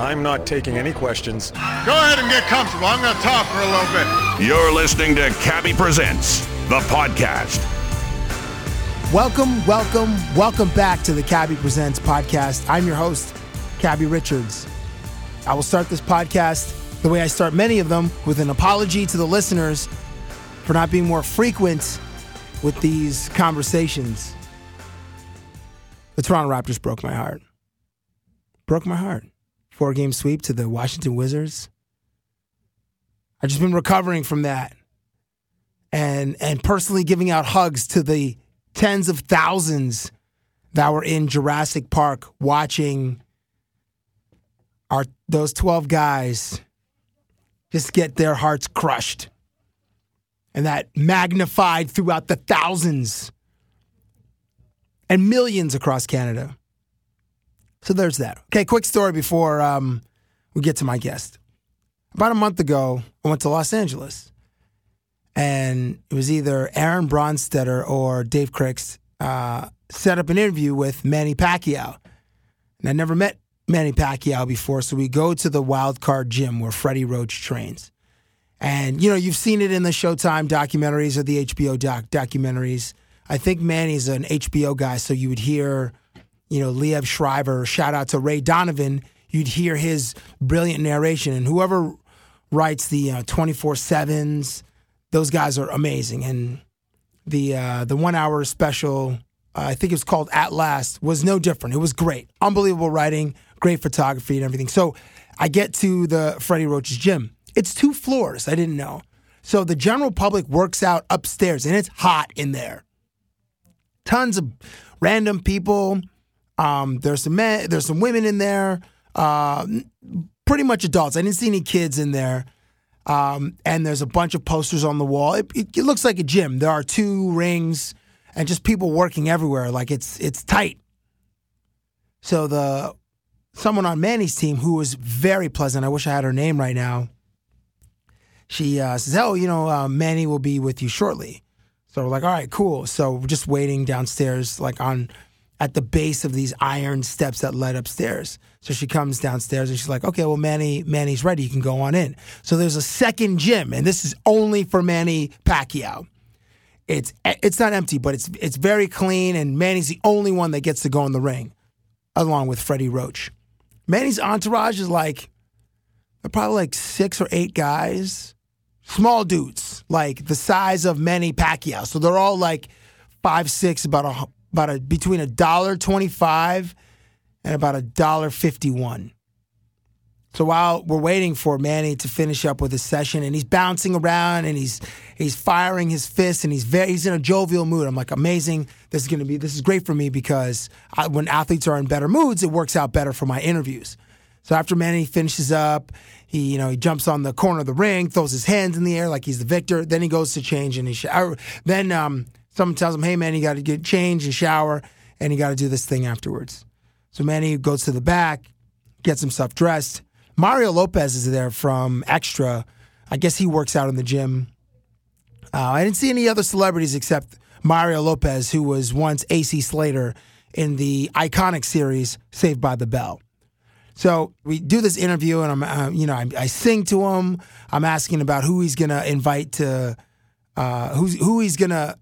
I'm not taking any questions. Go ahead and get comfortable. I'm going to talk for a little bit. You're listening to Cabbie Presents, the podcast. Welcome, welcome, welcome back to the Cabbie Presents podcast. I'm your host, Cabbie Richards. I will start this podcast the way I start many of them with an apology to the listeners for not being more frequent with these conversations. The Toronto Raptors broke my heart. Broke my heart. Four game sweep to the Washington Wizards. I've just been recovering from that and and personally giving out hugs to the tens of thousands that were in Jurassic Park watching our those 12 guys just get their hearts crushed. And that magnified throughout the thousands and millions across Canada. So there's that. Okay, quick story before um, we get to my guest. About a month ago, I went to Los Angeles and it was either Aaron Bronstetter or Dave Cricks uh, set up an interview with Manny Pacquiao. And I never met Manny Pacquiao before, so we go to the Wild Card Gym where Freddie Roach trains. And you know, you've seen it in the Showtime documentaries or the HBO doc documentaries. I think Manny's an HBO guy, so you would hear, you know, Liev Schreiber. Shout out to Ray Donovan. You'd hear his brilliant narration, and whoever writes the twenty four sevens those guys are amazing. And the uh, the one hour special, uh, I think it was called At Last, was no different. It was great, unbelievable writing, great photography, and everything. So I get to the Freddie Roach's gym. It's two floors. I didn't know. So the general public works out upstairs, and it's hot in there. Tons of random people. Um, there's some men. There's some women in there. Uh, pretty much adults. I didn't see any kids in there. Um, and there's a bunch of posters on the wall. It, it, it, looks like a gym. There are two rings and just people working everywhere. Like it's it's tight. So the someone on Manny's team who was very pleasant. I wish I had her name right now. She uh, says, "Oh, you know, uh, Manny will be with you shortly." So we're like, "All right, cool." So we're just waiting downstairs, like on at the base of these iron steps that led upstairs. So she comes downstairs and she's like, "Okay, well, Manny, Manny's ready. You can go on in." So there's a second gym, and this is only for Manny Pacquiao. It's it's not empty, but it's it's very clean, and Manny's the only one that gets to go in the ring, along with Freddie Roach. Manny's entourage is like, they're probably like six or eight guys, small dudes, like the size of Manny Pacquiao. So they're all like five six, about a about a between a dollar twenty five and about a dollar fifty one. So while we're waiting for Manny to finish up with his session, and he's bouncing around and he's he's firing his fists and he's very he's in a jovial mood. I'm like, amazing. This is gonna be this is great for me because I, when athletes are in better moods, it works out better for my interviews. So after Manny finishes up, he you know he jumps on the corner of the ring, throws his hands in the air like he's the victor. Then he goes to change and he shower. Then um, someone tells him, "Hey man, you got to get changed and shower, and you got to do this thing afterwards." So Manny goes to the back, gets himself dressed. Mario Lopez is there from Extra. I guess he works out in the gym. Uh, I didn't see any other celebrities except Mario Lopez, who was once AC Slater in the iconic series Saved by the Bell. So we do this interview, and I'm, uh, you know, I, I, sing to him. I'm asking about who he's gonna invite to, uh, who's who he's gonna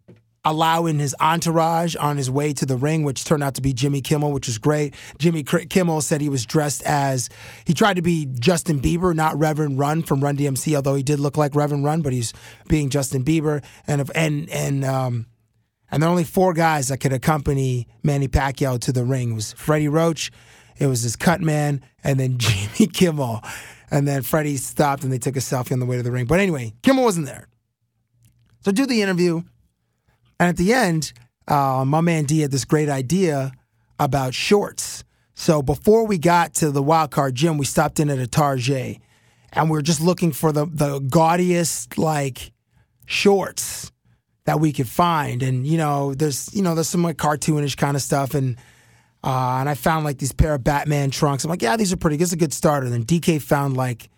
allow in his entourage on his way to the ring, which turned out to be Jimmy Kimmel, which was great. Jimmy Kimmel said he was dressed as he tried to be Justin Bieber, not Reverend Run from Run DMC, although he did look like Reverend Run, but he's being Justin Bieber. And and and um, and there are only four guys that could accompany Manny Pacquiao to the ring. It was Freddie Roach, it was his cut man, and then Jimmy Kimmel. And then Freddie stopped and they took a selfie on the way to the ring. But anyway, Kimmel wasn't there. So do the interview. And at the end, uh, my man D had this great idea about shorts. So before we got to the wild card gym, we stopped in at a Target, and we were just looking for the the gaudiest like shorts that we could find. And you know, there's you know there's some like cartoonish kind of stuff, and uh, and I found like these pair of Batman trunks. I'm like, yeah, these are pretty. This is a good starter. And then DK found like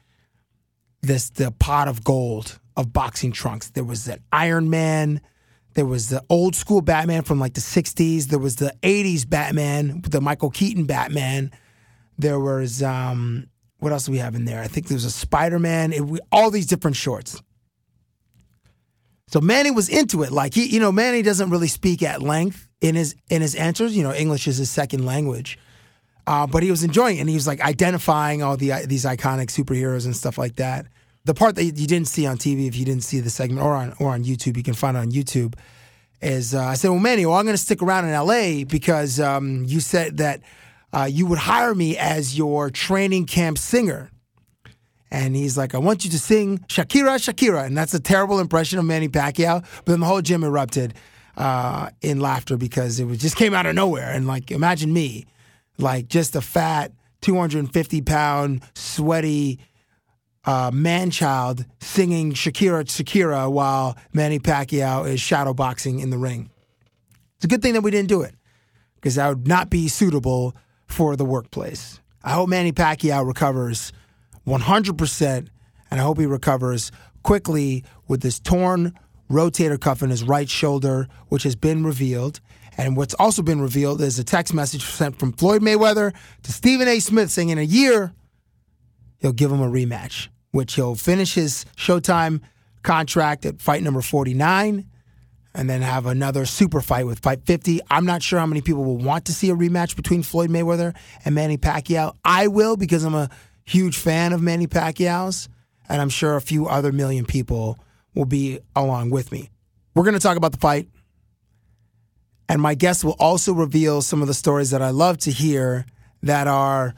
this the pot of gold of boxing trunks. There was an Iron Man. There was the old school Batman from like the 60s. There was the 80s Batman, the Michael Keaton Batman. There was, um, what else do we have in there? I think there was a Spider Man. All these different shorts. So Manny was into it. Like he, you know, Manny doesn't really speak at length in his in his answers. You know, English is his second language. Uh, but he was enjoying it, and he was like identifying all the these iconic superheroes and stuff like that the part that you didn't see on TV, if you didn't see the segment or on or on YouTube, you can find it on YouTube. Is uh, I said, well, Manny, well, I'm going to stick around in LA because um, you said that uh, you would hire me as your training camp singer. And he's like, I want you to sing Shakira, Shakira. And that's a terrible impression of Manny Pacquiao. But then the whole gym erupted uh, in laughter because it was just came out of nowhere. And like, imagine me, like just a fat, 250 pound, sweaty, uh, man child singing Shakira Shakira while Manny Pacquiao is shadowboxing in the ring. It's a good thing that we didn't do it because that would not be suitable for the workplace. I hope Manny Pacquiao recovers 100%, and I hope he recovers quickly with this torn rotator cuff in his right shoulder, which has been revealed. And what's also been revealed is a text message sent from Floyd Mayweather to Stephen A. Smith saying in a year, he'll give him a rematch, which he'll finish his Showtime contract at fight number 49 and then have another super fight with fight 50. I'm not sure how many people will want to see a rematch between Floyd Mayweather and Manny Pacquiao. I will because I'm a huge fan of Manny Pacquiao's, and I'm sure a few other million people will be along with me. We're going to talk about the fight. And my guest will also reveal some of the stories that I love to hear that are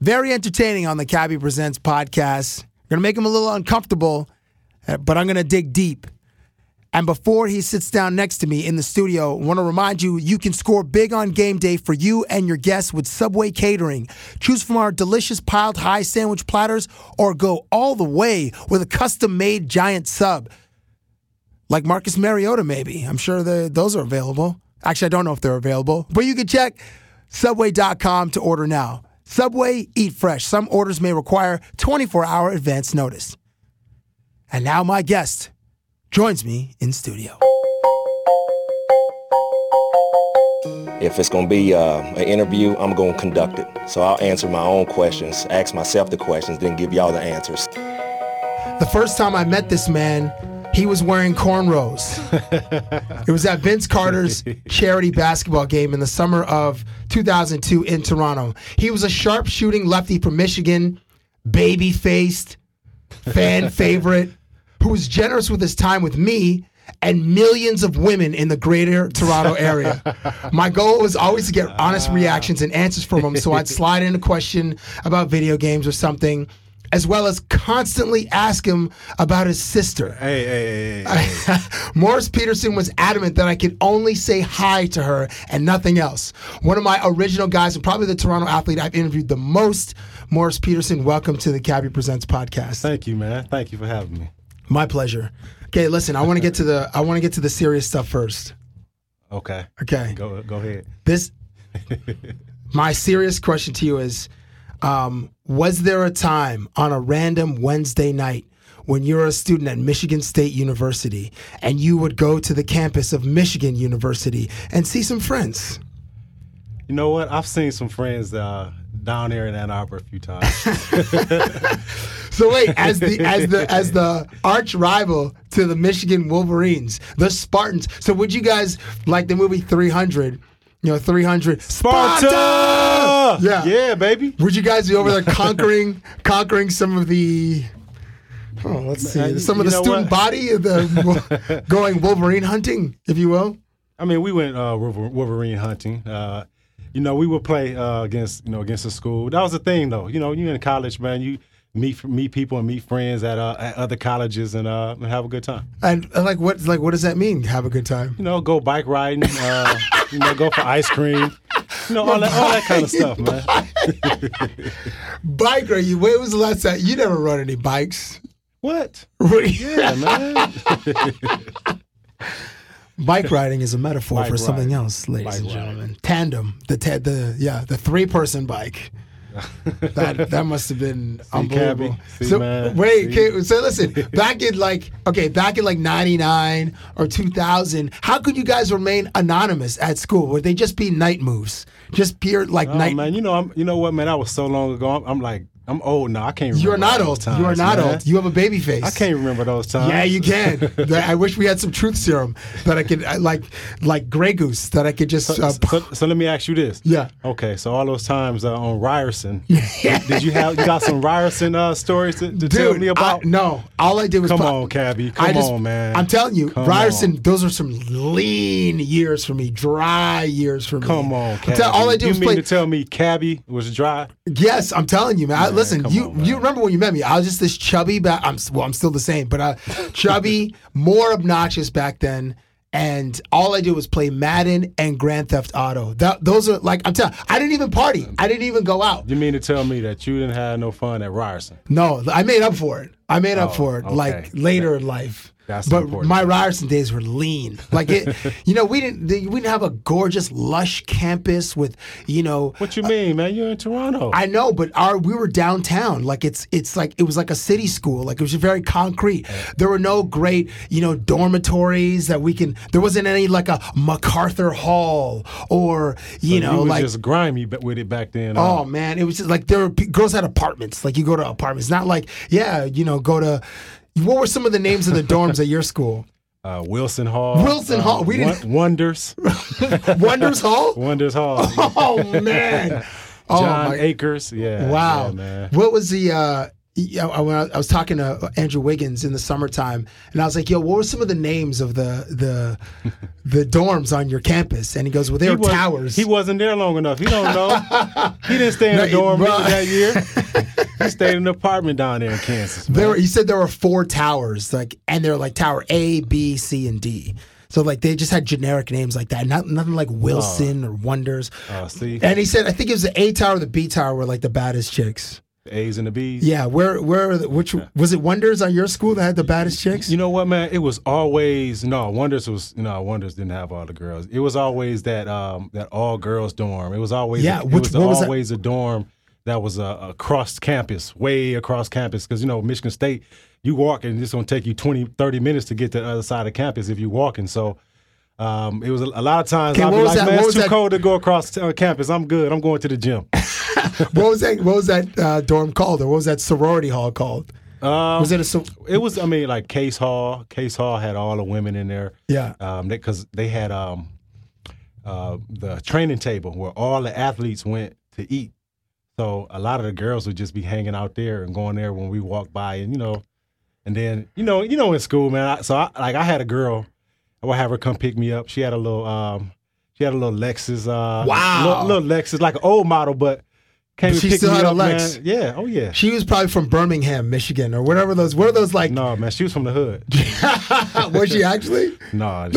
very entertaining on the Cabbie Presents podcast. Going to make him a little uncomfortable, uh, but I'm going to dig deep. And before he sits down next to me in the studio, I want to remind you you can score big on game day for you and your guests with Subway Catering. Choose from our delicious piled high sandwich platters or go all the way with a custom made giant sub. Like Marcus Mariota, maybe. I'm sure the, those are available. Actually, I don't know if they're available, but you can check subway.com to order now. Subway, eat fresh. Some orders may require 24 hour advance notice. And now, my guest joins me in studio. If it's going to be uh, an interview, I'm going to conduct it. So I'll answer my own questions, ask myself the questions, then give y'all the answers. The first time I met this man, he was wearing cornrows. it was at Vince Carter's charity basketball game in the summer of 2002 in Toronto. He was a sharp shooting lefty from Michigan, baby faced, fan favorite, who was generous with his time with me and millions of women in the greater Toronto area. My goal was always to get honest ah. reactions and answers from him, so I'd slide in a question about video games or something as well as constantly ask him about his sister. Hey, hey, hey, hey. Morris Peterson was adamant that I could only say hi to her and nothing else. One of my original guys and probably the Toronto athlete I've interviewed the most. Morris Peterson, welcome to the Cabbie Presents podcast. Thank you, man. Thank you for having me. My pleasure. Okay, listen, I want to get to the I want to get to the serious stuff first. Okay. Okay. Go go ahead. This my serious question to you is um, was there a time on a random Wednesday night when you're a student at Michigan State University and you would go to the campus of Michigan University and see some friends? You know what? I've seen some friends uh, down there in Ann Arbor a few times. so wait, as the as the as the arch rival to the Michigan Wolverines, the Spartans. So would you guys like the movie 300? You know, 300 Sparta! Sparta! Yeah. Yeah, baby. Would you guys be over there conquering conquering some of the Oh, let's see. Some of the student what? body of the going Wolverine hunting, if you will. I mean, we went uh, Wolverine hunting. Uh, you know, we would play uh, against you know against the school. That was the thing, though. You know, you in college, man. You meet meet people and meet friends at, uh, at other colleges and, uh, and have a good time. And like what like what does that mean? Have a good time? You know, go bike riding. Uh, you know, go for ice cream. You know, all that, all that kind of stuff, man. Bike ride. You. When was the last time you never rode any bikes? What? Yeah, man. Bike riding is a metaphor Bike for something else, ladies Bike and gentlemen. Tandem, the ta- the yeah, the three person bike. that that must have been unbelievable. Cabbie. So man. wait, okay, so listen, back in like okay, back in like '99 or 2000, how could you guys remain anonymous at school? Would they just be night moves, just pure like Oh, night? man, you know, I'm, you know what, man? I was so long ago. I'm, I'm like, I'm old now. I can't. remember You are not old. Times, you are not man. old. You have a baby face. I can't remember those times. Yeah, you can. I wish we had some truth serum that I could I- like like Grey Goose that I could just. So, Uh, so, so let me ask you this. Yeah. Okay, so all those times uh, on Ryerson, did, did you have you got some Ryerson uh, stories to, to tell me about? I, no, all I did was Come on, Cabbie. Come just- on, man. I'm telling you, Come Ryerson. on. Those are some lean years for me, dry years for me. Come on, Cabbie. tell- all I did you was mean play. to tell me Cabbie was dry? Yes, I'm telling you, man. I, listen, come you on, you remember when you met me? I was just this chubby. Back, I'm well, I'm still the same, but uh, chubby, more obnoxious back then. And all I did was play Madden and Grand Theft Auto. That, those are like I'm telling. I didn't even party. I didn't even go out. You mean to tell me that you didn't have no fun at Ryerson? No, I made up for it. I made up Oh, for it okay. like later in life. That's but important. my Ryerson days were lean. Like it, you know, we didn't we didn't have a gorgeous, lush campus with, you know. What you mean, man? You're in Toronto. I know, but our we were downtown. Like it's it's like it was like a city school. Like it was very concrete. There were no great, you know, dormitories that we can. There wasn't any like a MacArthur Hall or you So know was like just grimy with it back then. Oh huh? man, it was just like there were girls had apartments. Like you go to apartments, not like yeah, you know, go to. What were some of the names of the dorms at your school? uh, Wilson Hall. Wilson Hall. We didn't- Wonders. Wonders Hall. Wonders Hall. Oh man. Oh John my. Acres. Yeah. Wow. yeah, man. what was the? uh I, when I, I was talking to Andrew Wiggins in the summertime, and I was like, "Yo, what were some of the names of the the the dorms on your campus?" And he goes, "Well, they He were was- towers." He wasn't there long enough. He don't know. he didn't stay in No, the dorm that year. he stayed in an apartment down there in Kansas. Man. There, were, he said there were four towers, like, and they're like tower A, B, C, and D. So like they just had generic names like that, not nothing like Wilson or Wonders. Oh, see, And he said, I think it was the A tower, or the B tower were like the baddest chicks. The A's and the B's. Yeah, where where the, which was it? Wonders on your school that had the baddest chicks? You know what, man? It was always no Wonders was no Wonders didn't have all the girls. It was always that um that all girls dorm. It was always Yeah, it which- was was that? always a dorm that was uh, across campus, way across campus. Because you know Michigan State, you walk and it's gonna take you 20, 30 minutes to get to the other side of campus if you're walking. So. Um, it was a, a lot of times Okay, I'll be like, that- man, it's too that- cold to go across uh, campus. I'm good. I'm going to the gym. what was that? What was that uh, dorm called, or what was that sorority hall called? Um, Was it a so- It was. I mean, like Case Hall. Case Hall had all the women in there. Yeah. Um, because they had um, uh, the training table where all the athletes went to eat. So a lot of the girls would just be hanging out there and going there when we walked by, and you know, and then you know, you know, in school, man. I, so I, like, I had a girl. I would have her come pick me up. She had a little. Um, she had a little Lexus. Uh, Wow. Little, little Lexus, like an old model, but came she still had a Lex. man. Yeah. Oh yeah. She was probably from Birmingham, Michigan, or whatever those. What are those like? No, man, she was from the hood. was she actually? no,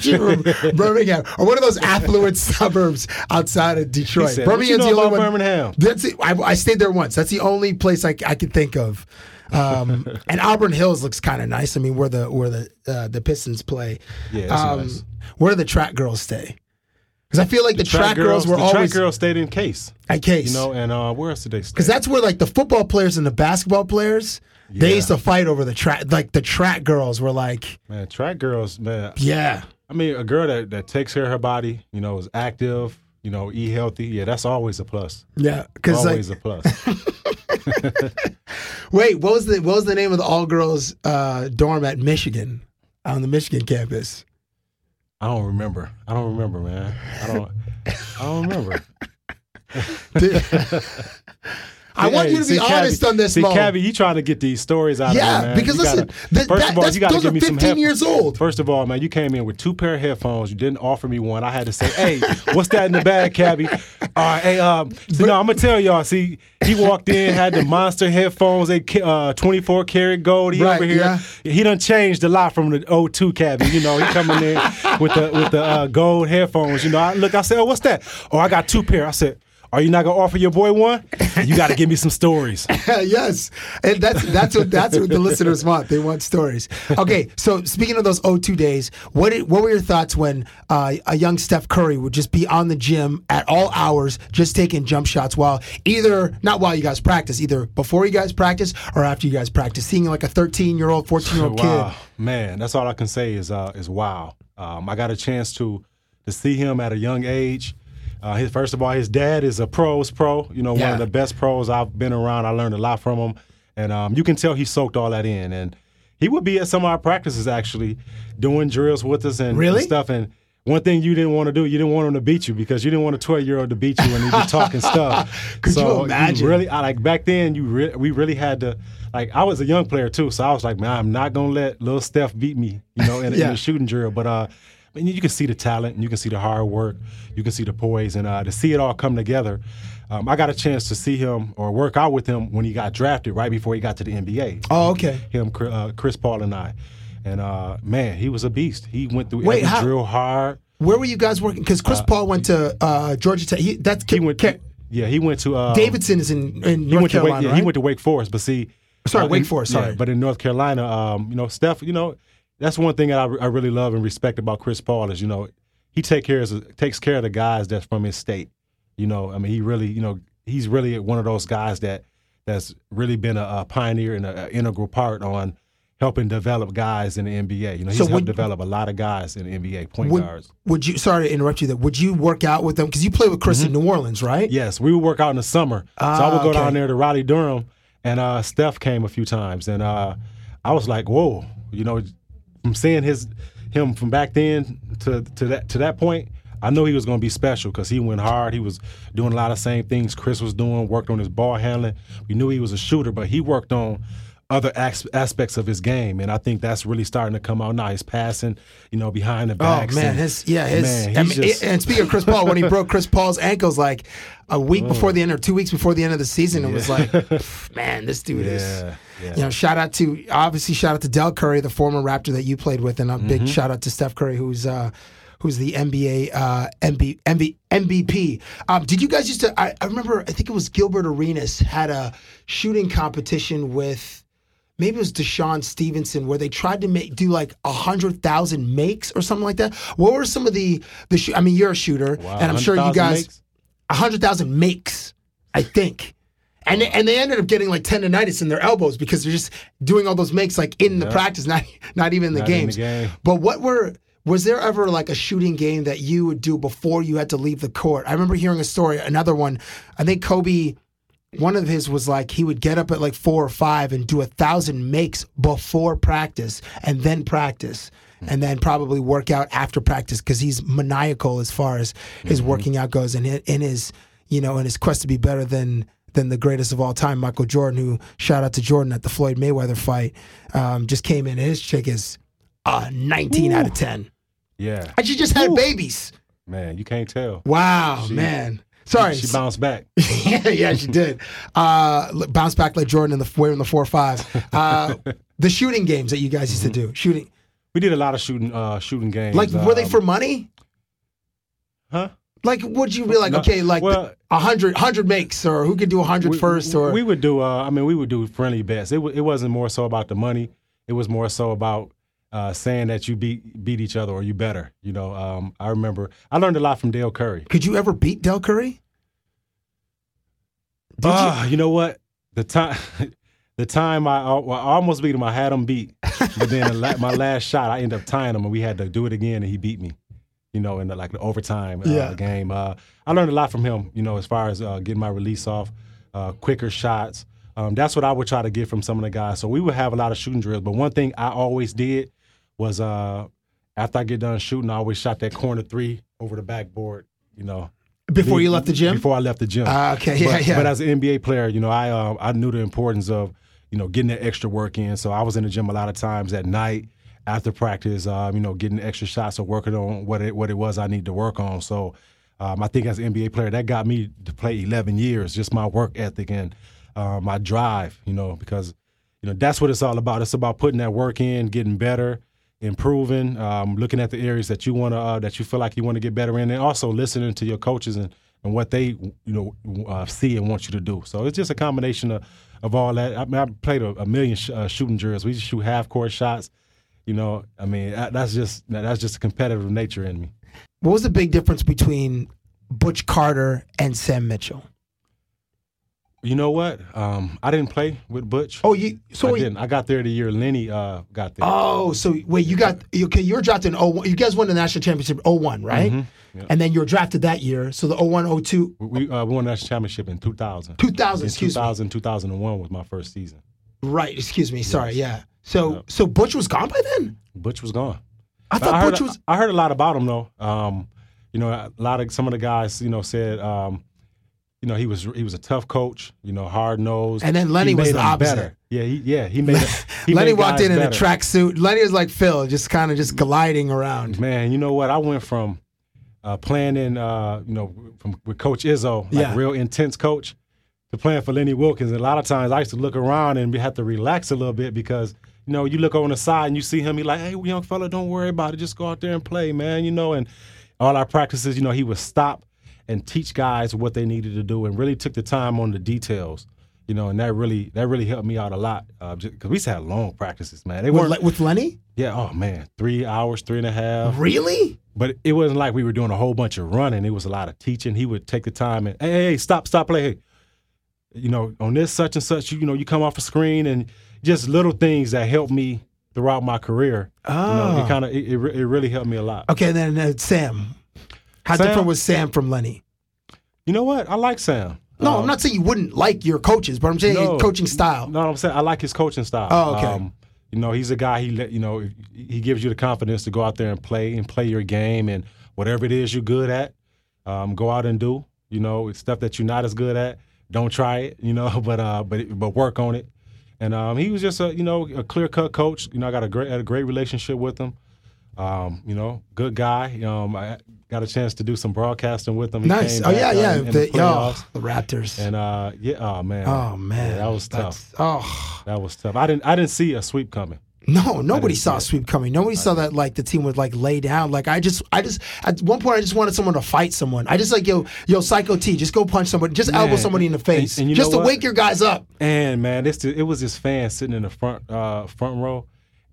she wasn't. From Birmingham, or one of those affluent suburbs outside of Detroit. Said, "What you know the only one. Birmingham?" That's it. I, I stayed there once. That's the only place I, I can think of. Um, and Auburn Hills looks kind of nice. I mean, where the where the uh, the Pistons play. Yeah, um, nice. Where do the track girls stay? Because I feel like the, track, girls, were always the always track girls stayed in case. at case. You know, and uh, where else did they stay? Because that's where like the football players and the basketball players, they used to fight over the track. Like the track girls were like, man, track girls, man. yeah, I mean, a girl that, that takes care of her body, you know, is active, you know, eat healthy. Yeah, that's always a plus. yeah. Because like, Always a plus. wait, what was the what was the name of the all girls uh, dorm at Michigan on the Michigan campus? I don't remember. I don't remember, man. I don't. I don't remember. I want you to be honest on this, See, Mo. Cabbie, you trying to get these stories out Yeah, of me, man. because You listen, gotta- th- first that- of all, you got to give me some 15 head- years old. First of all, man, you came in with two pair of headphones. You didn't offer me one. I had to say, hey, what's that in the bag, Cabbie? All right, hey, um, so no, I'm gonna tell y'all. See, he walked in, had the monster headphones, they uh, 24 karat gold. He Right, over here. He done changed a lot from the 02 Cabbie. You know, he coming in with the with the uh, gold headphones. You know, I look, I said, oh, what's that? Oh, I got two pair. I said. Are you not gonna offer your boy one? You got to give me some stories. yes, and that's that's what that's what the listeners want. They want stories. Okay, so speaking of those 02 days, what did, what were your thoughts when uh, a young Steph Curry would just be on the gym at all hours, just taking jump shots while either not while you guys practice, either before you guys practice or after you guys practice, seeing like a 13 year old, 14 year old wow, kid. man, that's all I can say is uh, is wow. Um, I got a chance to to see him at a young age. Uh, his first of all, his dad is a pros pro. You know, one of the best pros I've been around. I learned a lot from him, and um, you can tell he soaked all that in. And he would be at some of our practices actually, doing drills with us and, and stuff. And one thing you didn't want to do, you didn't want him to beat you because you didn't want a 12 year old to beat you when he was talking stuff. Could you so imagine? really, I, like back then, you re- we really had to. Like I was a young player too, so I was like, man, I'm not gonna let little Steph beat me, you know, in, a- in a shooting drill. But uh, I mean, you can see the talent, and you can see the hard work, you can see the poise, and uh, to see it all come together. Um, I got a chance to see him or work out with him when he got drafted, right before he got to the NBA. Oh, okay. Him, uh, Chris Paul, and I, and uh, man, he was a beast. He went through Wait, every how- drill hard. Where were you guys working? Because Chris Paul went to uh, Georgia Tech. He, that's He went. Yeah, he went to. Uh, Davidson is in, in he North went to Carolina. Wake, yeah, right? he went to Wake Forest, but see, Sorry, uh, Wake Forest, yeah, sorry. but in North Carolina, um, you know, Steph, you know, that's one thing that I, I really love and respect about Chris Paul is, you know, he take care of, takes care of the guys that's from his state. You know, I mean, he really, you know, he's really one of those guys that that's really been a, a pioneer and an integral part on helping develop guys in the NBA. You know, he's So helped would- develop a lot of guys in the NBA, point would, guards. would you? Sorry to interrupt you. There. Would you work out with them? Because you play with Chris in New Orleans, right? Yes, we would work out in the summer. so I Ah, would go okay. down there to Raleigh Durham, and uh, Steph came a few times, and uh, I was like, "Whoa!" You know, from seeing his him from back then to to that to that point, I knew he was going to be special because he went hard. He was doing a lot of same things Chris was doing. Worked on his ball handling. We knew he was a shooter, but he worked on other as- aspects of his game, and I think that's really starting to come out now. His passing, you know, behind the back. Oh man, and- his yeah, his. man, I mean, just- and speaking of Chris Paul, when he broke Chris Paul's ankles like a week before the end or two weeks before the end of the season, it was like, man, this dude is. Yeah, yeah. You know, shout out to obviously shout out to Dell Curry, the former Raptor that you played with, and a Mm-hmm. big shout out to Steph Curry, who's uh, who's the NBA uh, MB, MB, MVP. Um, did you guys used to? I, I remember, I think it was Gilbert Arenas had a shooting competition with. Maybe it was DeShawn Stevenson, where they tried to make do like a hundred thousand makes or something like that. What were some of the the? Sh- I mean, you're a shooter, Wow, and I'm sure you guys a hundred thousand makes, I think. And they, and they ended up getting like tendonitis in their elbows because they're just doing all those makes like in the practice, not not even in the Not in the games. game. But what were was there ever like a shooting game that you would do before you had to leave the court? I remember hearing a story, another one. I think Kobe, one of his was like he would get up at like four or five and do a thousand makes before practice and then practice. And then probably work out after practice because he's maniacal as far as his working out goes, and in his you know in his quest to be better than than the greatest of all time, Michael Jordan, who shout out to Jordan at the Floyd Mayweather fight, um, just came in and his chick is a 19 out of 10. Yeah, And she just had babies. man, you can't tell. Wow, She- man. Sorry. she bounced back. yeah, yeah, she did. Uh, bounce back like Jordan in the wearing the four five. Uh, the shooting games that you guys used to do, shooting We did a lot of shooting, uh, shooting games. like were they um, for money? Huh? Like would you be like No, okay, like well- a hundred hundred makes or who could do a hundred first, or we would do. Uh, I mean, we would do friendly bets. It wa- it wasn't more so about the money. It was more so about uh, saying that you beat beat each other or you better. You know, um, I remember I learned a lot from Dell Curry. could you ever beat Dell Curry? Did Ah, you know what? The time, the time I, I almost beat him, I had him beat, but then my last shot, I ended up tying him, and we had to do it again, and he beat me. You know, in the, like the overtime uh, Yeah. game. Uh, I learned a lot from him. You know, as far as uh, getting my release off, uh, quicker shots. Um, that's what I would try to get from some of the guys. So we would have a lot of shooting drills. But one thing I always did was uh, after I get done shooting, I always shot that corner three over the backboard. You know, Before you left the gym? Before I left the gym. Ah, okay, yeah, but, yeah. But as an NBA player, you know, I um, I knew the importance of you know getting that extra work in. So I was in the gym a lot of times at night after practice. Um, you know, getting extra shots or working on what it what it was I need to work on. So. Um, I think as an NBA player, that got me to play 11 years. Just my work ethic and uh, my drive, you know, because you know that's what it's all about. It's about putting that work in, getting better, improving, um, looking at the areas that you want to uh, that you feel like you want to get better in, and also listening to your coaches and, and what they you know uh, see and want you to do. So it's just a combination of, of all that. I mean, I played a, a million sh- uh, shooting drills. We just shoot half court shots. You know, I mean, that- that's just that's just a competitive nature in me. What was the big difference between Butch Carter and Sam Mitchell? You know what? Um, I didn't play with Butch. Oh, you so I you- didn't. I got there the year Lenny uh, got there. Oh, so wait, you got okay? You were drafted in 01. You guys won the national championship 01, right? Mhm, yeah. And then you were drafted that year. So the 01, 02, We uh, we won the national championship in 2000. 2000, In excuse me. 2000, 2001 was my first season. right? Excuse me, sorry, yeah. So so Butch was gone by then. Butch was gone. I thought I heard, Butch was. I heard a lot about him though. Um, you know, a lot of some of the guys, you know, said, um, you know, he was he was a tough coach. You know, hard nosed. And then Lenny was the opposite. Better. Yeah, he, yeah, he made. He Lenny made walked in in a tracksuit. Lenny was like Phil, just kind of just gliding around. Man, you know what? I went from uh, playing in, uh, you know, from with Coach Izzo, like Yeah. real intense coach, to playing for Lenny Wilkens. And a lot of times I used to look around and we had to relax a little bit because, you know, you look on the side and you see him, he like, hey, young fella, don't worry about it. Just go out there and play, man, you know. And all our practices, you know, he would stop and teach guys what they needed to do and really took the time on the details. You know, and that really that really helped me out a lot because we used to have long practices, man. They weren't with Lenny? yeah, oh man, three hours, three and a half. Really? But it wasn't like we were doing a whole bunch of running. It was a lot of teaching. He would take the time and, hey, hey, stop, stop, play. Hey, you know, on this such and such, you, you know, you come off a screen and just little things that helped me throughout my career. You know, Oh. it kind of it, it, it really helped me a lot. Okay, then uh, Sam. How Sam? different was Sam from Lenny? You know what? I like Sam. No, Um, I'm not saying you wouldn't like your coaches, but I'm saying No. his coaching style. No, I'm saying I like his coaching style. Oh, okay. you know, he's a guy. He let you know he gives you the confidence to go out there and play and play your game and whatever it is you're good at, um, go out and do. You know, it's stuff that you're not as good at. Don't try it. You know, but uh, but but work on it. And um, he was just a you know a clear cut coach. You know, I got a great had a great relationship with him. Um, you know, good guy. Um, I got a chance to do some broadcasting with him. He Nice. Oh yeah, uh, yeah. in- in the, the oh, the Raptors. And uh, yeah, oh man. oh man, Yeah, that was tough. That's- Oh That was tough. I didn't I didn't see a sweep coming. no, nobody saw a sweep coming. Nobody saw that like the team would like lay down. Like I just, I just at one point I just wanted someone to fight someone. I just like yo, yo, Psycho T, just go punch somebody, just elbow somebody in the face, and- and just to what? wake your guys up. And man, this it was this fan sitting in the front uh, front row,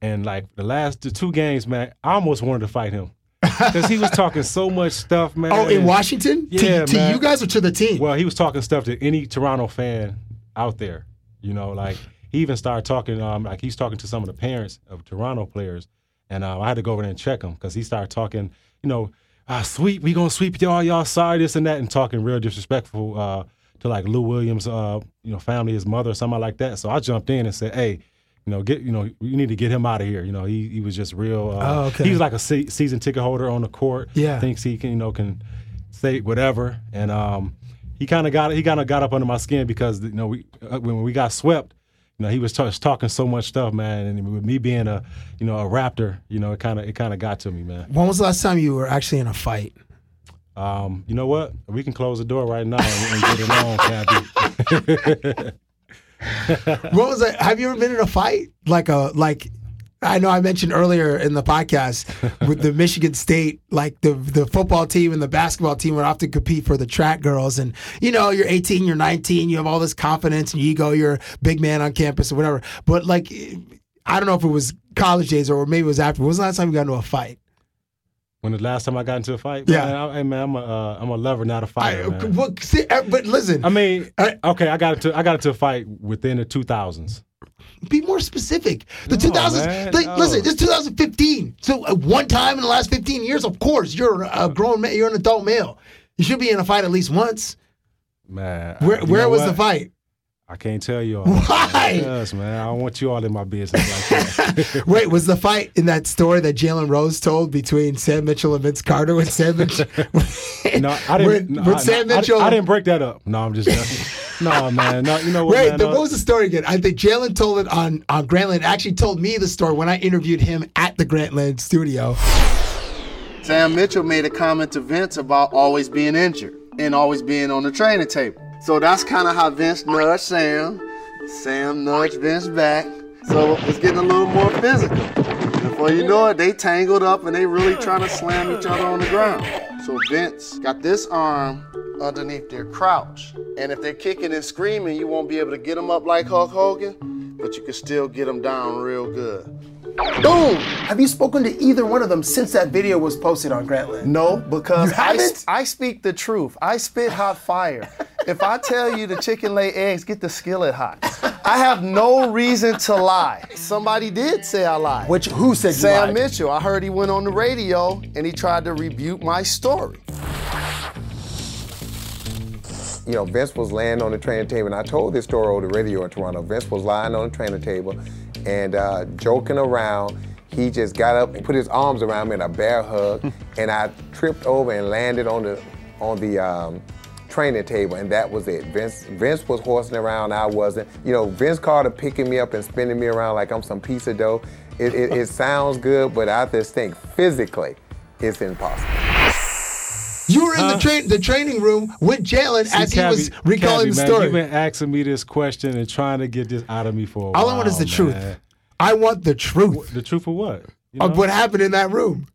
and like the last the two games, man, I almost wanted to fight him because he was talking so much stuff, man. Oh, in Washington, Yeah, to, to you guys or to the team? Well, he was talking stuff to any Toronto fan out there. You know, like he even started talking. Um, like he's talking to some of the parents of Toronto players, and um, I had to go over there and check him because he started talking. You know, ah, sweep, we gonna sweep y'all, y'all sorry this and that, and talking real disrespectful uh, to like Lou Williams, uh, you know, family, his mother, or something like that. So I jumped in and said, hey. You know, get you know, you need to get him out of here. You know, he he was just real. Uh, Oh, okay. He was like a se- season ticket holder on the court. Yeah. thinks he can, you know, can say whatever, and um, he kind of got he kind of got up under my skin because you know we uh, when we got swept, you know he was t- talking so much stuff, man, and with me being a you know a Raptor, you know it kind of it kind of got to me, man. when was the last time you were actually in a fight? Um, you know what? We can close the door right now and, and get it on, Cabbie. What was that? Have you ever been in a fight? Like a like I know I mentioned earlier in the podcast with the Michigan State, like the the football team and the basketball team would often compete for the track girls. And you know, you're 18, you're 19, you have all this confidence and ego, you're a big man on campus or whatever. But like I don't know if it was college days or maybe it was after. When was the last time you got into a fight? When the last time I got into a fight, Yeah. man, I, hey, man, I'm a uh, I'm a lover, not a fighter. man. well, see, uh, but listen, I mean, I- okay, I got into I got into a fight within the 2000s. be more specific. The No, 2000s, man, like, no. listen, it's 2015. So uh, one time in the last 15 years, of course, you're a grown man, you're an adult male. You should be in a fight at least once. Man, Where where was what? the fight? I can't tell you all. Why? Yes, man. I don't want you all in my business like that. Wait, was the fight in that story that Jalen Rose told between Sam Mitchell and Vince Carter when Sam Mitchell? no, I didn't. When, no, when I- Sam no, I- Mitchell. I, didn't break that up. No, I'm just no, man. No, you know what? Wait, man, the, what was the story again? I think Jalen told it on on Grantland. Actually, told me the story when I interviewed him at the Grantland studio. Sam Mitchell made a comment to Vince about always being injured and always being on the training table. So that's kind of how Vince nudged Sam. Sam nudged Vince back. So it's getting a little more physical. Before you know it, they tangled up and they really trying to slam each other on the ground. So Vince got this arm underneath their crouch. And if they're kicking and screaming, you won't be able to get them up like Hulk Hogan, but you can still get them down real good. Boom! Have you spoken to either one of them since that video was posted on Grantland? No, because I, haven't? I speak the truth. I spit hot fire. if I tell you the chicken lay eggs, get the skillet hot. I have no reason to lie. Somebody did say I lied. Which who said you Sam lied? Mitchell. I heard he went on the radio and he tried to rebuke my story. you know, Vince was laying on the training table, and I told this story over the radio in Toronto. Vince was lying on the training table and uh, joking around. He just got up and put his arms around me in a bear hug, and I tripped over and landed on the on the um, training table, and that was it. Vince Vince was horsing around, I wasn't. You know, Vince Carter picking me up and spinning me around like I'm some piece of dough. It, it, it sounds good, but I just think physically, it's impossible. You were in the train the training room with Jalen as he was recalling Cabbie, the man, story. You've been asking me this question and trying to get this out of me for a while. All I want is the truth. I want the truth The truth of what? You of what happened in that room.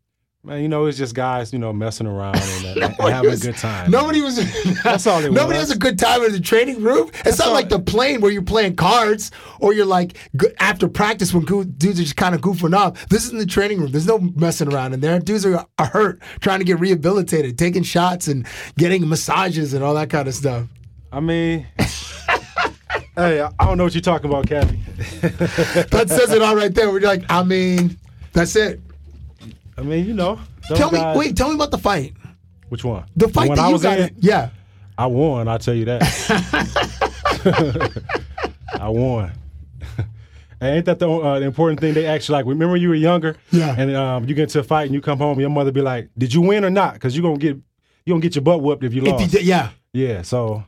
Man, you know, it's just guys, you know, messing around and, and having was- a good time. Nobody was. That's all it Nobody was. has a good time in the training room. It's not all- like the plane where you're playing cards or you're like after practice when dudes are just kind of goofing off. This is in the training room. There's no messing around in there. Dudes are, are hurt, trying to get rehabilitated, taking shots and getting massages and all that kind of stuff. I mean, hey, I I don't know what you're talking about, Cabbie. That says it all right there. We're like, I mean, that's it. I mean, you know. Tell me, guys- wait, tell me about the fight. Which one? The fight one that I you was got. in? in. Yeah. I won. I'll tell you that. I won. And ain't that the, uh, the important thing? They actually like. Remember, when you were younger, Yeah. and um, you get into a fight and you come home, your mother be like, "Did you win or not?" Because you gonna get you gonna get your butt whooped if you If lost. you did, yeah. Yeah. So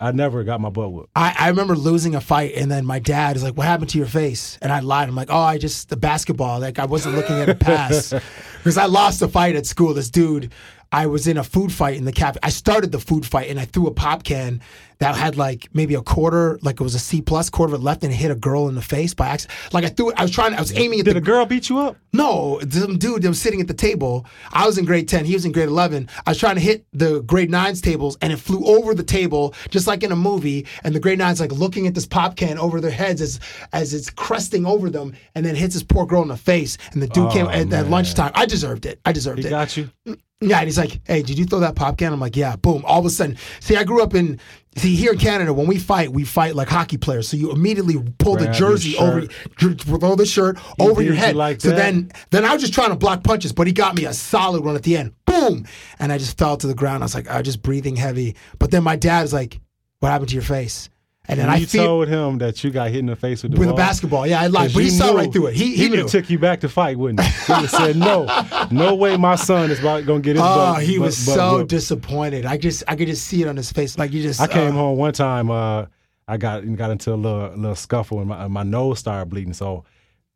I never got my butt whooped. I, I remember losing a fight, and then my dad is like, "What happened to your face?" And I lied. I'm like, "Oh, I just the basketball. Like I wasn't looking at a pass because I lost a fight at school. This dude, I was in a food fight in the cap. I started the food fight, and I threw a pop can that had like maybe a quarter, like it was a C plus quarter of it left, and it hit a girl in the face by accident. Like I threw it. I was trying. I was aiming at Did the a girl beat you up? no, some dude that was sitting at the table. I was in grade 10, he was in grade 11. I was trying to hit the grade 9's tables and it flew over the table just like in a movie. And the grade 9's like looking at this pop can over their heads as as it's cresting over them and then hits this poor girl in the face. And the dude Oh, came at, at lunchtime. I deserved it. I deserved He it. got you. Mm, yeah, and he's like, "Hey, did you throw that pop can?" I'm like, "Yeah." Boom! All of a sudden, see, I grew up in. See, here in Canada, when we fight, we fight like hockey players. So you immediately pull the Grab your jersey over, throw the shirt He over your you head. like so that? then, then I was just trying to block punches, but he got me a solid one at the end. Boom! And I just fell to the ground. I was like, I was just breathing heavy. But then my dad was like, "What happened to your face?" And then I feel told him that you got hit in the face with the with a basketball. Yeah, I lied, but he saw right through it. He he, would have took you back to fight, wouldn't he? He would have said, "No, no way, my son is about gonna get his." Oh, butt, he butt- was butt so whooped." disappointed. I just I could just see it on his face. Like you just I came uh, home one time. Uh, I got got into a little little scuffle and my my nose started bleeding. So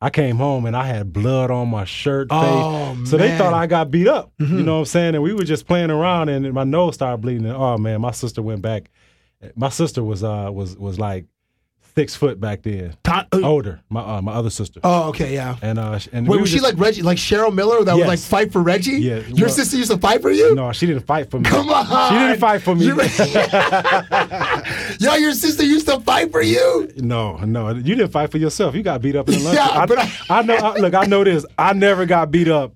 I came home and I had blood on my shirt. Face. Oh, so they thought I got beat up. Mhm. You know what I'm saying? And we were just playing around and my nose started bleeding. And, oh man, my sister went back. My sister was uh was was like six foot back then. Older. My uh, my other sister. Oh, okay, yeah. And uh and Wait, we was she just- like Reggie, like Cheryl Miller that would like fight for Reggie? Yeah, Your well- sister used to fight for you? No, she didn't fight for me. Come on. She didn't fight for me. Yo, your sister used to fight for you? No, no, you didn't fight for yourself. You got beat up in the lunchroom. Yeah, I, but I, know. I, look, I know this. I never got beat up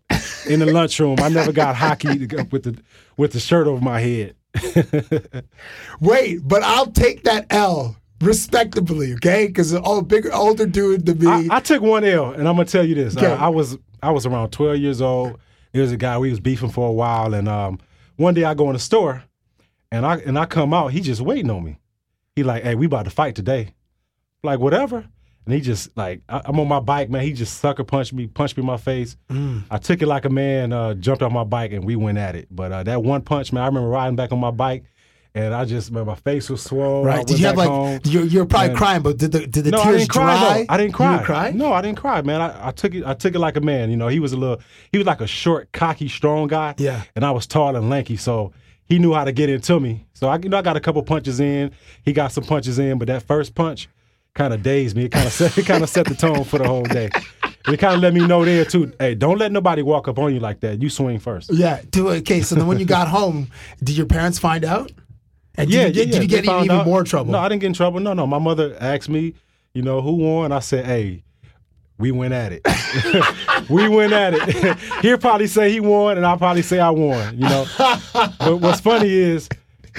in the lunchroom. I never got hockey with the with the shirt over my head. Wait, but I'll take that L respectably, okay? Because an old, bigger, older dude than me. I, I took one L, and I'm gonna tell you this. Okay. Uh, I was I was around 12 years old. There was a guy we was beefing for a while, and um, one day I go in the store, and I and I come out. He just waiting on me. He like, hey, we about to fight today. Like whatever. And he just like, I, I'm on my bike, man. He just sucker punched me, punched me in my face. Mm. I took it like a man, uh, jumped off my bike, and we went at it. But uh, that one punch, man, I remember riding back on my bike, and I just, man, my face was swollen. Right? Did you have like home, you're, you're probably and- crying, but did the did the no, I tears cry. dry? though. I didn't You cry. didn't cry? No, I didn't cry, man. I, I took it. I took it like a man. You know, he was a little. He was like a short, cocky, strong guy. Yeah. And I was tall and lanky, so he knew how to get into me. So I, you know, I got a couple punches in. He got some punches in, but that first punch kind of dazed me. It kind of set. It kind of set the tone for the whole day. And it kind of let me know there too. Hey, don't let nobody walk up on you like that. You swing first. Yeah. Do it. Okay. So then when you got home, did your parents find out? And did yeah, you, get- yeah, yeah. Did you get found even out- more trouble? No, I didn't get in trouble. No, no. My mother asked me, you know, who won? I said, hey, we went at it. we went at it. He'll probably say he won, and I'll probably say I won. You know. but what's funny is.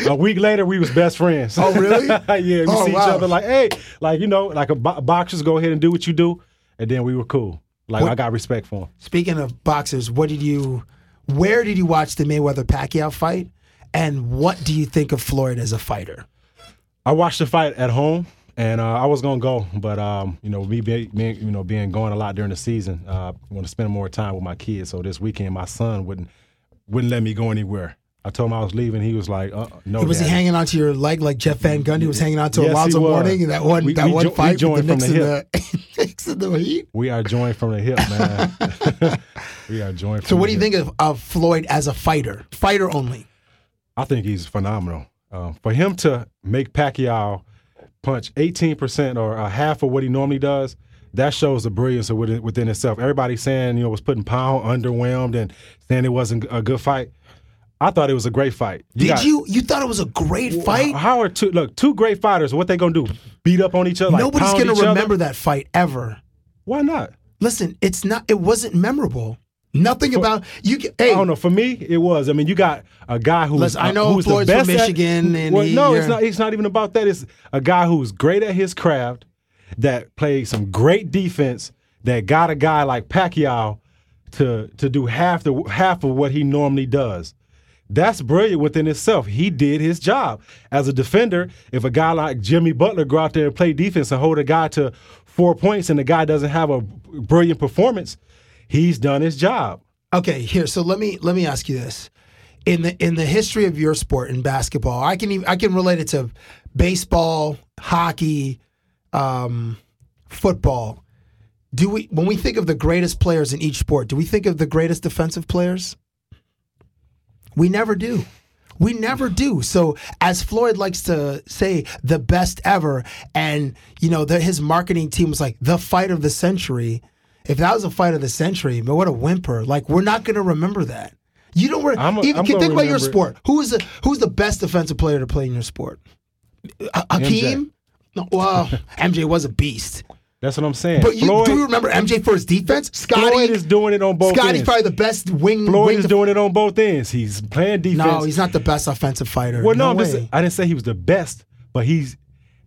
A week later, we was best friends. Oh, really? yeah, we Oh, see each other like, hey, like you know, like a bo- boxers go ahead and do what you do, and then we were cool. Like What- I got respect for him. Speaking of boxers, what did you? Where did you watch the Mayweather Pacquiao fight? And what do you think of Floyd as a fighter? I watched the fight at home, and uh, I was gonna go, but um, you know, me being, you know being gone a lot during the season, uh, I want to spend more time with my kids. So this weekend, my son wouldn't wouldn't let me go anywhere. I told him I was leaving. He was like, uh, "No." was he Daddy. hanging onto your leg like Jeff Van Gundy was hanging onto Yes, he Alonzo. Mourning in that one We- that we one jo- we fight with joined the from Knicks the Knicks the Heat? We are joined from the hip, man. we are joined. From So what do you hip. think of, of Floyd as a fighter? Fighter only. I think he's phenomenal. Um, for him to make Pacquiao punch 18% or a half of what he normally does, that shows the brilliance of within, within itself. Everybody saying, you know, was putting Pound underwhelmed and saying it wasn't a good fight. I thought it was a great fight. Did got- you you thought it was a great fight? How are two look two great fighters? What they gonna do? Beat up on each other? Nobody's pound gonna each other? remember that fight ever. Why not? Listen, it's not. It wasn't memorable. Nothing about you. Hey, I don't know. For me, it was. I mean, you got a guy who's I uh, know who's Floyd's the from best at- Michigan and well, he- no, it's not. It's not even about that. It's a guy who's great at his craft, that played some great defense, that got a guy like Pacquiao to to do half the half of what he normally does. That's brilliant within itself. He did his job as a defender. If a guy like Jimmy Butler go out there and play defense and hold a guy to four points, and the guy doesn't have a brilliant performance, he's done his job. Okay, here. So let me let me ask you this: in the in the history of your sport in basketball, I can even, I can relate it to baseball, hockey, um, football. Do we when we think of the greatest players in each sport, do we think of the greatest defensive players? We never do. We never do. So, as Floyd likes to say, the best ever, and you know, the, his marketing team was like the fight of the century. If that was a fight of the century, but what a whimper! Like we're not going to remember that. You don't. Re- I'm a- even I'm can think about your sport. Who is the who's the best defensive player to play in your sport? Ha- Hakeem. No, well, MJ was a beast. That's what I'm saying. But you, Floyd, do you remember MJ for his defense? Scottie Floyd is doing it on both Scottie's ends. probably the best wing. Floyd wing is def- doing it on both ends. He's playing defense. No, he's not the best offensive fighter. Well, no, I'm just, I didn't say he was the best, but he's,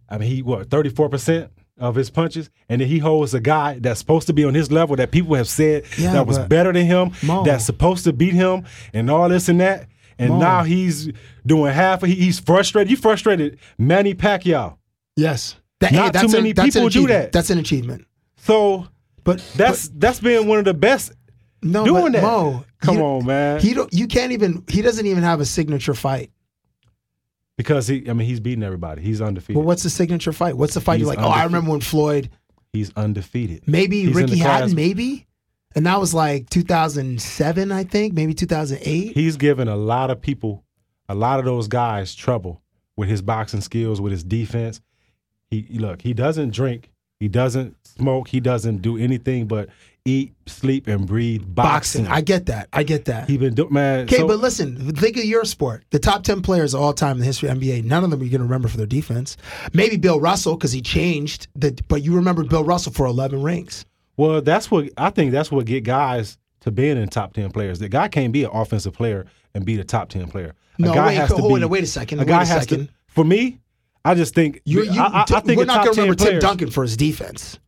I mean, he what 34 percent of his punches, and then he holds a guy that's supposed to be on his level that people have said Yeah, that was better than him, Mo. that's supposed to beat him, and all this and that, and Mo. now he's doing half. Of, he- he's frustrated. You frustrated Manny Pacquiao. Yes. That- Not hey, that's too many an people do achievement. that. That's an achievement. So But that's that's being one of the best no, doing but that. Mo, Come on, man. He don't. You can't even. He doesn't even have a signature fight. because he, I mean, he's beating everybody. He's undefeated. Well, what's the signature fight? What's the fight you're He's like? Oh, I remember when Floyd. He's undefeated. Maybe He's Ricky Hatton. Maybe. And that was like 2007, I think. Maybe 2008. He's given a lot of people, a lot of those guys trouble with his boxing skills, with his defense. He look, he doesn't drink, he doesn't smoke, he doesn't do anything but eat, sleep, and breathe boxing. Boxing. I get that. I get that. he been do, man. Okay, so- but listen, think of your sport. The top 10 players of all time in the history of NBA, none of them are going to remember for their defense. Maybe Bill Russell, because he changed, the, but you remember Bill Russell for 11 rings. well, that's what I think. That's what get guys to being in top ten players. The guy can't be an offensive player and be the top ten player. A No, guy wait, has to hold be, wait a second, A guy a has second. to. For me, I just think You, you, I, I, think we're not going to 10 remember Tim Duncan for his defense.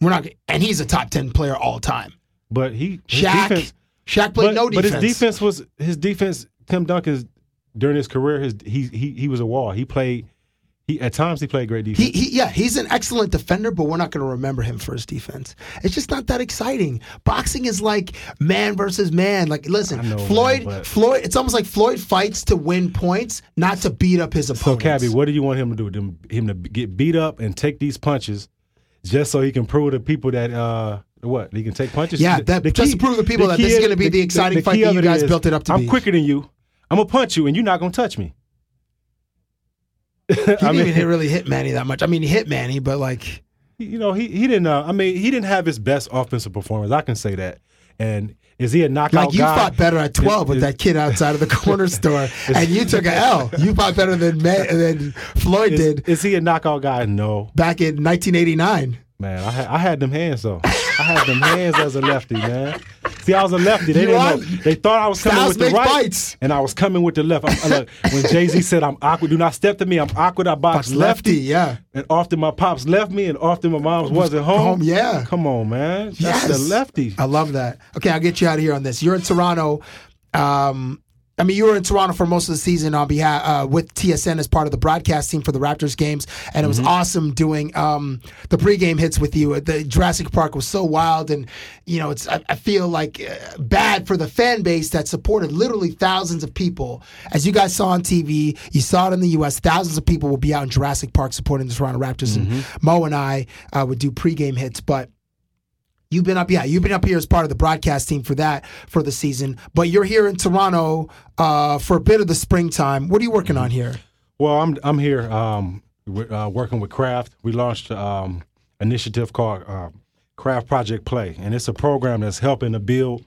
We're not, and he's a top 10 player all time. But he his Shaq, defense, Shaq played but, no defense. but his defense was his defense. Tim Duncan's during his career, his he he he was a wall. He played He at times he played great defense. He, he, yeah, he's an excellent defender, but we're not going to remember him for his defense. It's just not that exciting. Boxing is like man versus man. Like, listen, know, Floyd, man, Floyd. It's almost like Floyd fights to win points, not to beat up his opponent. so. Cabbie, what do you want him to do? Them- Him to get beat up and take these punches, just so he can prove to people that uh, what he can take punches. Yeah, that- just to prove to people that this is gonna be the exciting fight that you guys is, built it up to I'm be. quicker than you. I'm gonna punch you, and you're not gonna touch me. He didn't even really hit Manny that much. I mean, he hit Manny, but like, you know, he he didn't. Uh, I mean, he didn't have his best offensive performance. I can say that. And is he a knockout like you guy? fought better at 12 with Is- that kid outside of the corner store, and you took an L. You fought better than than Floyd Is, did is he a knockout guy? No, back in 1989. man. I had, I had them hands though. I had them hands as a lefty, man. See, I was a lefty. They You didn't are- know. They thought I was coming Styles with the right, and I was coming with the left. I look, when Jay Z said I'm awkward, do not step to me. I'm awkward. I box Box lefty, lefty. yeah. And often my pops left me, and often my mom's wasn't home. Home, yeah. Come on, man. That's Yes. the lefty. I love that. Okay, I'll get you out of here on this. You're in Toronto. Um, I mean, you were in Toronto for most of the season on behalf uh, with TSN as part of the broadcast team for the Raptors games, and it was Mm-hmm. awesome doing um, the pregame hits with you. The Jurassic Park was so wild, and you know, it's I, I feel like uh, bad for the fan base that supported literally thousands of people. As you guys saw on TV, you saw it in the U.S. Thousands of people will be out in Jurassic Park supporting the Toronto Raptors, and Mo and I uh, would do pregame hits, but. You've been up, yeah. You've been up here as part of the broadcast team for that for the season, but you're here in Toronto uh, for a bit of the springtime. What are you working on here? Well, I'm I'm here um, uh, working with Kraft. We launched um, initiative called uh, Kraft Project Play, and it's a program that's helping to build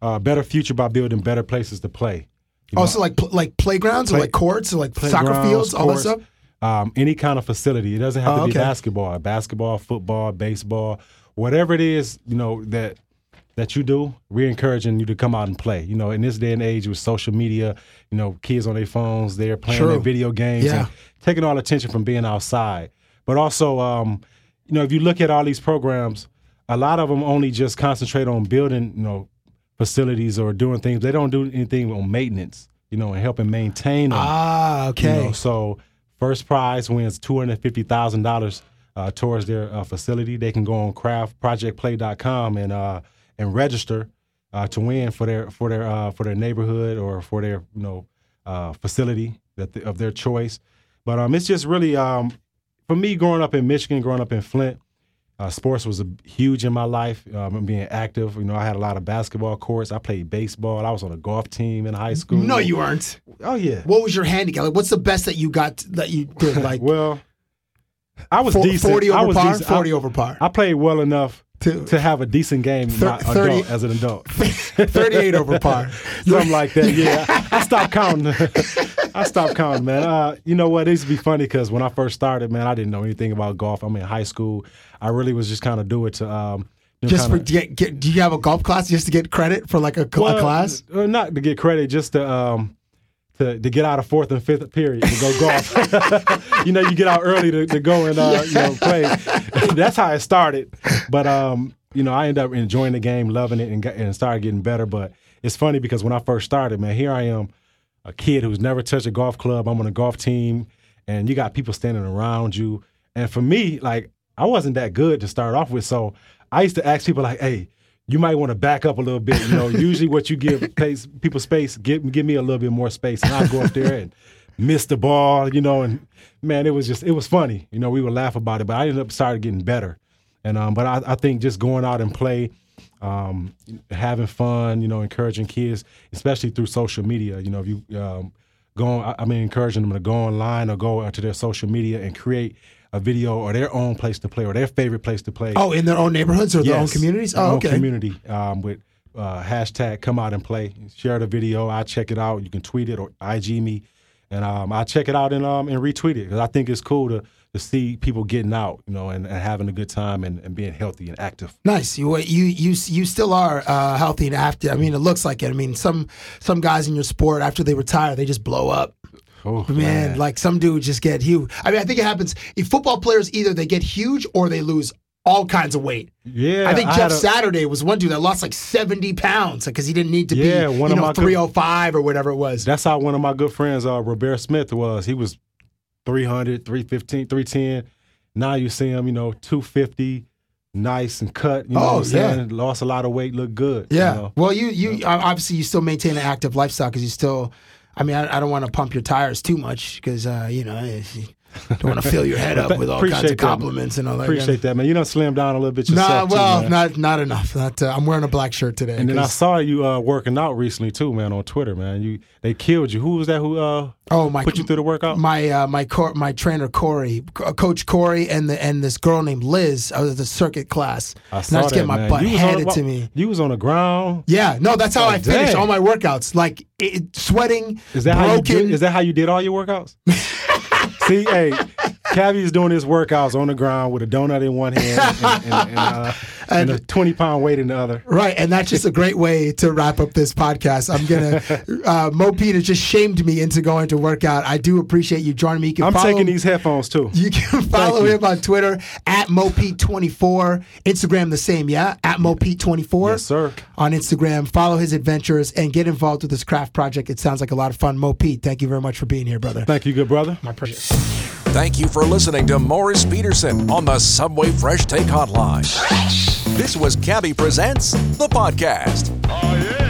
a better future by building better places to play. You know, Also, like pl- like playgrounds or like courts or like soccer fields, all that stuff. Um, any kind of facility. It doesn't have Oh, to be okay. basketball. Basketball, football, baseball, whatever it is, you know that that you do. We're encouraging you to come out and play. You know, in this day and age with social media, you know, kids on their phones, they're playing True. their video games Yeah. and taking all attention from being outside. But also, um, you know, if you look at all these programs, a lot of them only just concentrate on building, you know, facilities or doing things. They don't do anything on maintenance, you know, and helping maintain them. Ah, okay. You know, so first prize wins two hundred fifty thousand dollars uh, towards their uh, facility. They can go on kraftprojectplay.com and uh, and register uh, to win for their for their uh, for their neighborhood or for their you know uh, facility that of their choice. But um, it's just really um, for me growing up in Michigan, growing up in Flint. Uh, sports was a, huge in my life. Um, being active, you know, I had a lot of basketball courts. I played baseball. I was on a golf team in high school. No, you weren't. Oh yeah. What was your handicap? Like, what's the best that you got that you did? Like Well, I was Four- decent. 40 I over was par? decent. 40 I, over par. I played well enough To- to, have a decent game Thir- not 30 adult, as an adult. 38 over par. Something like that. Yeah, I, I stopped counting. I stopped counting, man. Uh, you know what? It used to be funny because when I first started, man, I didn't know anything about golf. I'm in high school. I really was just kind of do it to. Um, Just for kinda- get, get, do you have a golf class just to get credit for like a, cl- a class? uh, not to get credit, just to um to, to get out of fourth and fifth period to go golf. you know, you get out early to, to go and uh, you know play. That's how it started. But um, you know, I ended up enjoying the game, loving it, and got, and started getting better. But it's funny because when I first started, man, here I am, a kid who's never touched a golf club. I'm on a golf team, and you got people standing around you. And for me, like I wasn't that good to start off with, so I used to ask people like, "Hey." You might want to back up a little bit. You know, usually what you give pace, people space, give give me a little bit more space, and I go up there and miss the ball. You know, and man, it was just it was funny. You know, we would laugh about it, but I ended up started getting better. And um, but I, I think just going out and play, um, having fun, you know, encouraging kids, especially through social media. You know, if you um, go, on, I- I mean, encouraging them to go online or go to their social media and create a video or their own place to play or their favorite place to play. Oh, in their own neighborhoods or their own Yes, communities? their Oh, own okay. community um, with uh, hashtag come out and play. Share the video. I check it out. You can tweet it or IG me, and um, I check it out and um, and retweet it because I think it's cool to to see people getting out, you know, and, and having a good time and, and being healthy and active. Nice. You you you you still are uh, healthy and active. I mean, it looks like it. I mean, some some guys in your sport after they retire, they just blow up. Oh Man, like some dudes just get huge. I mean, I think it happens. If football players either they get huge or they lose all kinds of weight. Yeah, I think Jeff had a- Saturday was one dude that lost like seventy pounds because he didn't need to Yeah, be one you know three hundred five or whatever it was. That's how one of my good friends, uh, Robert Smith, was. He was 300, 315, 310. Now you see him, you know, 250, nice and cut. You know Oh, what I'm saying? yeah. Lost a lot of weight, look good. you Yeah. know? Well, you you obviously you still maintain an active lifestyle because you still. I mean, I, I don't want to pump your tires too much because uh, you know don't want to fill your head up with all kinds of that, compliments and all that. Appreciate that, man. You don't slim down a little bit Nah, yourself. too, well, man. not not enough. Not, uh, I'm wearing a black shirt today. And then I saw you uh, working out recently too, man, on Twitter, man. You they killed you. Who was that? Who uh oh my put you through the workout? my uh, my cor- my trainer Corey, Co- Coach Corey, and the and this girl named Liz. I was at the circuit class. I and saw I was that, getting my man. butt You handed the- to me. You was on the ground. Yeah, no, that's how Oh, I finished dang. all my workouts. Like it, sweating, Is that how you did, is that how you did all your workouts? See, hey, Cabbie's doing his workouts on the ground with a donut in one hand and, and, and, uh, and a twenty pound weight in the other. Right, and that's just a great way to wrap up this podcast. I'm gonna uh, Mo Pete has just shamed me into going to work out. I do appreciate you joining me. You I'm taking him- these headphones too. You can follow you. him on Twitter at MoPete24. Instagram the same, yeah? At MoPete24. Yes, sir. On Instagram. Follow his adventures and get involved with this Kraft project. It sounds like a lot of fun. Mo Pete, thank you very much for being here, brother. Thank you, good brother. My pleasure. Thank you for listening to Morris Peterson on the Subway Fresh Take Hotline. This was Cabbie Presents, the podcast. Oh,